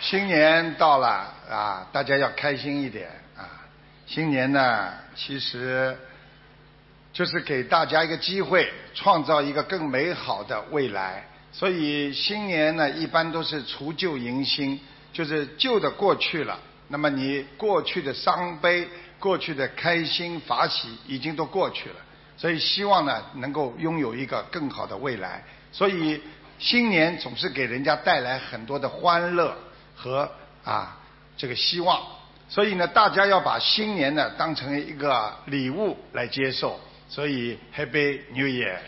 新年到了啊，大家要开心一点啊！新年呢，其实就是给大家一个机会，创造一个更美好的未来。所以新年呢，一般都是除旧迎新，就是旧的过去了，那么你过去的伤悲、过去的开心、法喜已经都过去了。所以希望呢，能够拥有一个更好的未来。所以新年总是给人家带来很多的欢乐。和啊这个希望，所以呢，大家要把新年呢当成一个礼物来接受，所以 Happy New Year。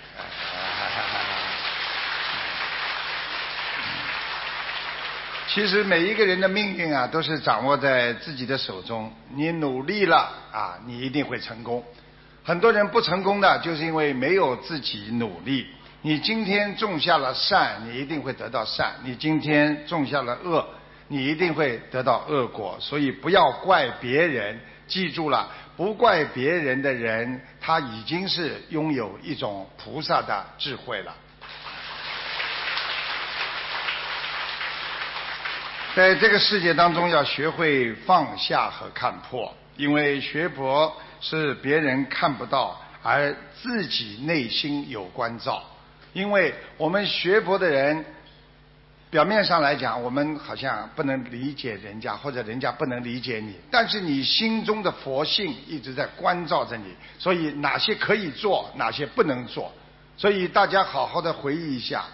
其实每一个人的命运啊，都是掌握在自己的手中。你努力了啊，你一定会成功。很多人不成功的，就是因为没有自己努力。你今天种下了善，你一定会得到善；你今天种下了恶。你一定会得到恶果，所以不要怪别人。记住了，不怪别人的人，他已经是拥有一种菩萨的智慧了。在这个世界当中，要学会放下和看破，因为学佛是别人看不到，而自己内心有关照。因为我们学佛的人。表面上来讲，我们好像不能理解人家，或者人家不能理解你。但是你心中的佛性一直在关照着你，所以哪些可以做，哪些不能做。所以大家好好的回忆一下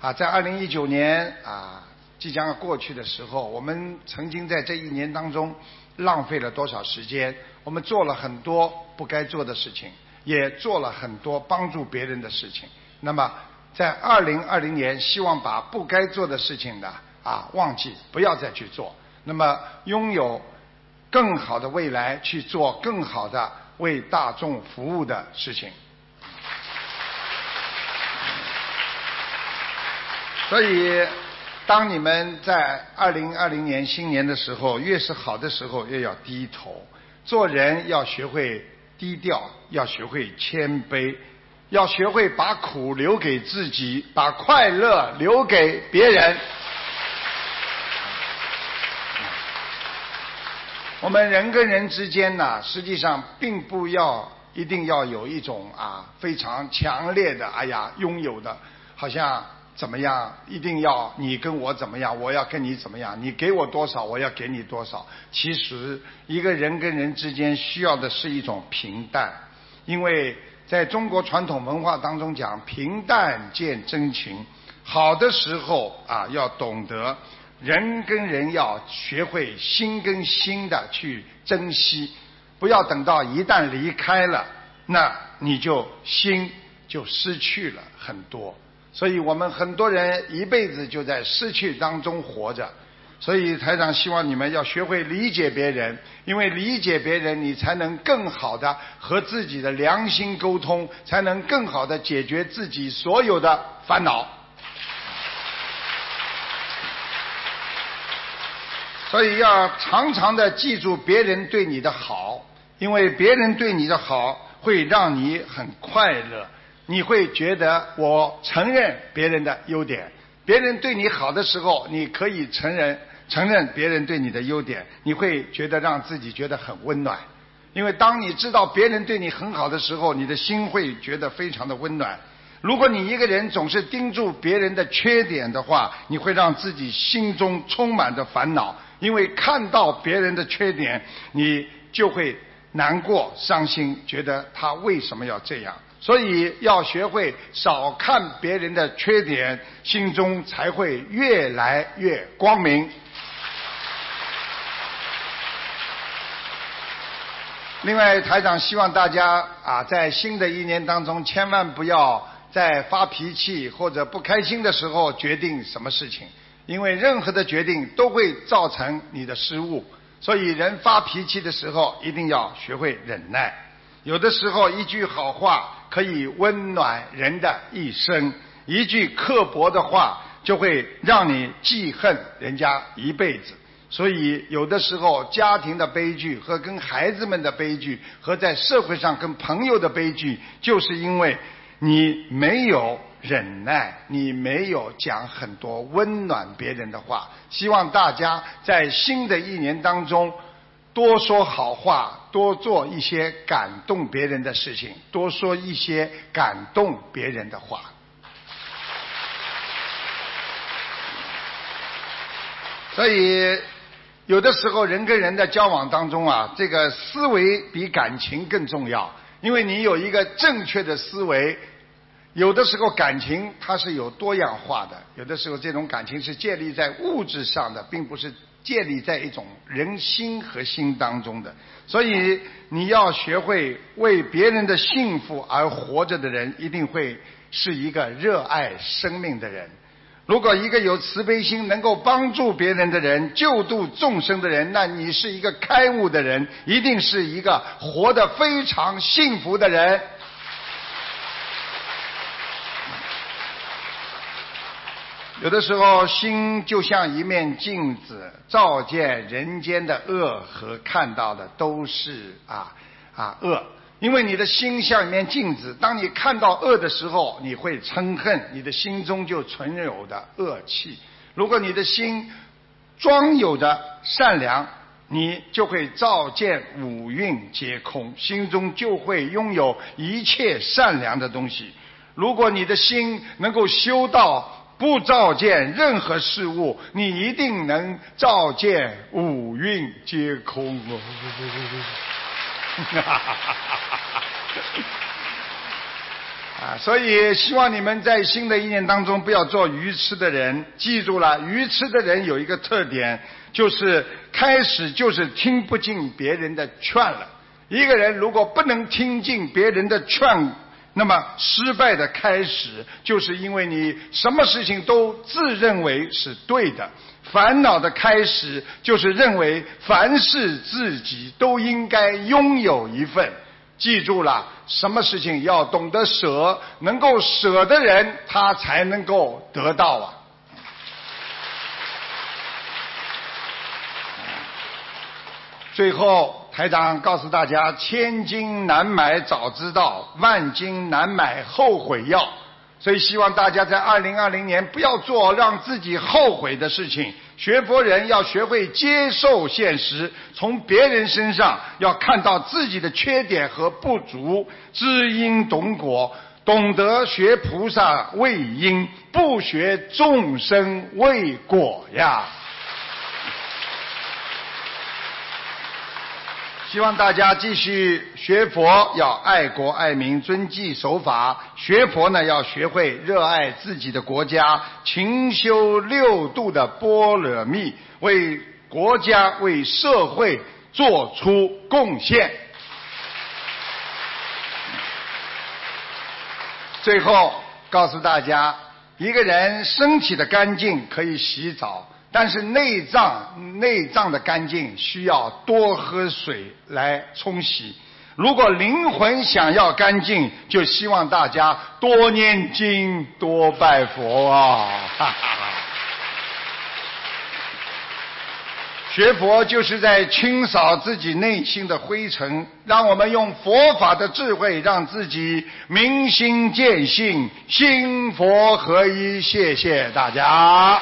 啊，在二零一九年啊即将要过去的时候，我们曾经在这一年当中浪费了多少时间？我们做了很多不该做的事情，也做了很多帮助别人的事情。那么。在二零二零年，希望把不该做的事情呢啊忘记，不要再去做。那么拥有更好的未来，去做更好的为大众服务的事情。所以，当你们在二零二零年新年的时候，越是好的时候，越要低头。做人要学会低调，要学会谦卑。要学会把苦留给自己，把快乐留给别人。我们人跟人之间呢，实际上并不要一定要有一种啊非常强烈的哎呀拥有的，好像怎么样，一定要你跟我怎么样，我要跟你怎么样，你给我多少，我要给你多少。其实一个人跟人之间需要的是一种平淡，因为。在中国传统文化当中讲平淡见真情，好的时候啊要懂得人跟人要学会心跟心的去珍惜，不要等到一旦离开了，那你就心就失去了很多。所以我们很多人一辈子就在失去当中活着。所以台长希望你们要学会理解别人，因为理解别人，你才能更好的和自己的良心沟通，才能更好的解决自己所有的烦恼。所以要常常的记住别人对你的好，因为别人对你的好会让你很快乐，你会觉得我承认别人的优点。别人对你好的时候，你可以承认承认别人对你的优点，你会觉得让自己觉得很温暖。因为当你知道别人对你很好的时候，你的心会觉得非常的温暖。如果你一个人总是盯住别人的缺点的话，你会让自己心中充满着烦恼。因为看到别人的缺点，你就会难过、伤心，觉得他为什么要这样。所以要学会少看别人的缺点，心中才会越来越光明。另外，台长希望大家啊，在新的一年当中，千万不要在发脾气或者不开心的时候决定什么事情，因为任何的决定都会造成你的失误。所以，人发脾气的时候一定要学会忍耐。有的时候，一句好话。可以温暖人的一生，一句刻薄的话就会让你记恨人家一辈子。所以，有的时候家庭的悲剧和跟孩子们的悲剧，和在社会上跟朋友的悲剧，就是因为你没有忍耐，你没有讲很多温暖别人的话。希望大家在新的一年当中多说好话，多做一些感动别人的事情，多说一些感动别人的话。所以，有的时候人跟人的交往当中啊，这个思维比感情更重要。因为你有一个正确的思维，有的时候感情它是有多样化的，有的时候这种感情是建立在物质上的，并不是建立在一种人心和心当中的。所以你要学会为别人的幸福而活着的人，一定会是一个热爱生命的人。如果一个有慈悲心、能够帮助别人的人、救度众生的人，那你是一个开悟的人，一定是一个活得非常幸福的人。有的时候，心就像一面镜子，照见人间的恶和看到的都是啊啊恶。因为你的心像一面镜子，当你看到恶的时候，你会嗔恨，你的心中就存有的恶气。如果你的心装有着善良，你就会照见五蕴皆空，心中就会拥有一切善良的东西。如果你的心能够修到不照见任何事物，你一定能照见五蕴皆空哦。啊，所以希望你们在新的一年当中不要做愚痴的人。记住了，愚痴的人有一个特点，就是开始就是听不进别人的劝了。一个人如果不能听进别人的劝，那么失败的开始，就是因为你什么事情都自认为是对的。烦恼的开始就是认为凡事自己都应该拥有一份。记住了，什么事情要懂得舍，能够舍的人，他才能够得到啊。最后，台长告诉大家：千金难买早知道，万金难买后悔药。所以希望大家在二零二零年不要做让自己后悔的事情。学佛人要学会接受现实，从别人身上要看到自己的缺点和不足，知因懂果，懂得学菩萨为因，不学众生为果呀。希望大家继续学佛，要爱国爱民、遵纪守法。学佛呢，要学会热爱自己的国家，勤修六度的般若蜜，为国家、为社会做出贡献。最后告诉大家，一个人身体的干净可以洗澡。但是内脏内脏的干净需要多喝水来冲洗。如果灵魂想要干净，就希望大家多念经、多拜佛啊！哈哈哈学佛就是在清扫自己内心的灰尘，让我们用佛法的智慧，让自己明心见性，心佛合一。谢谢大家。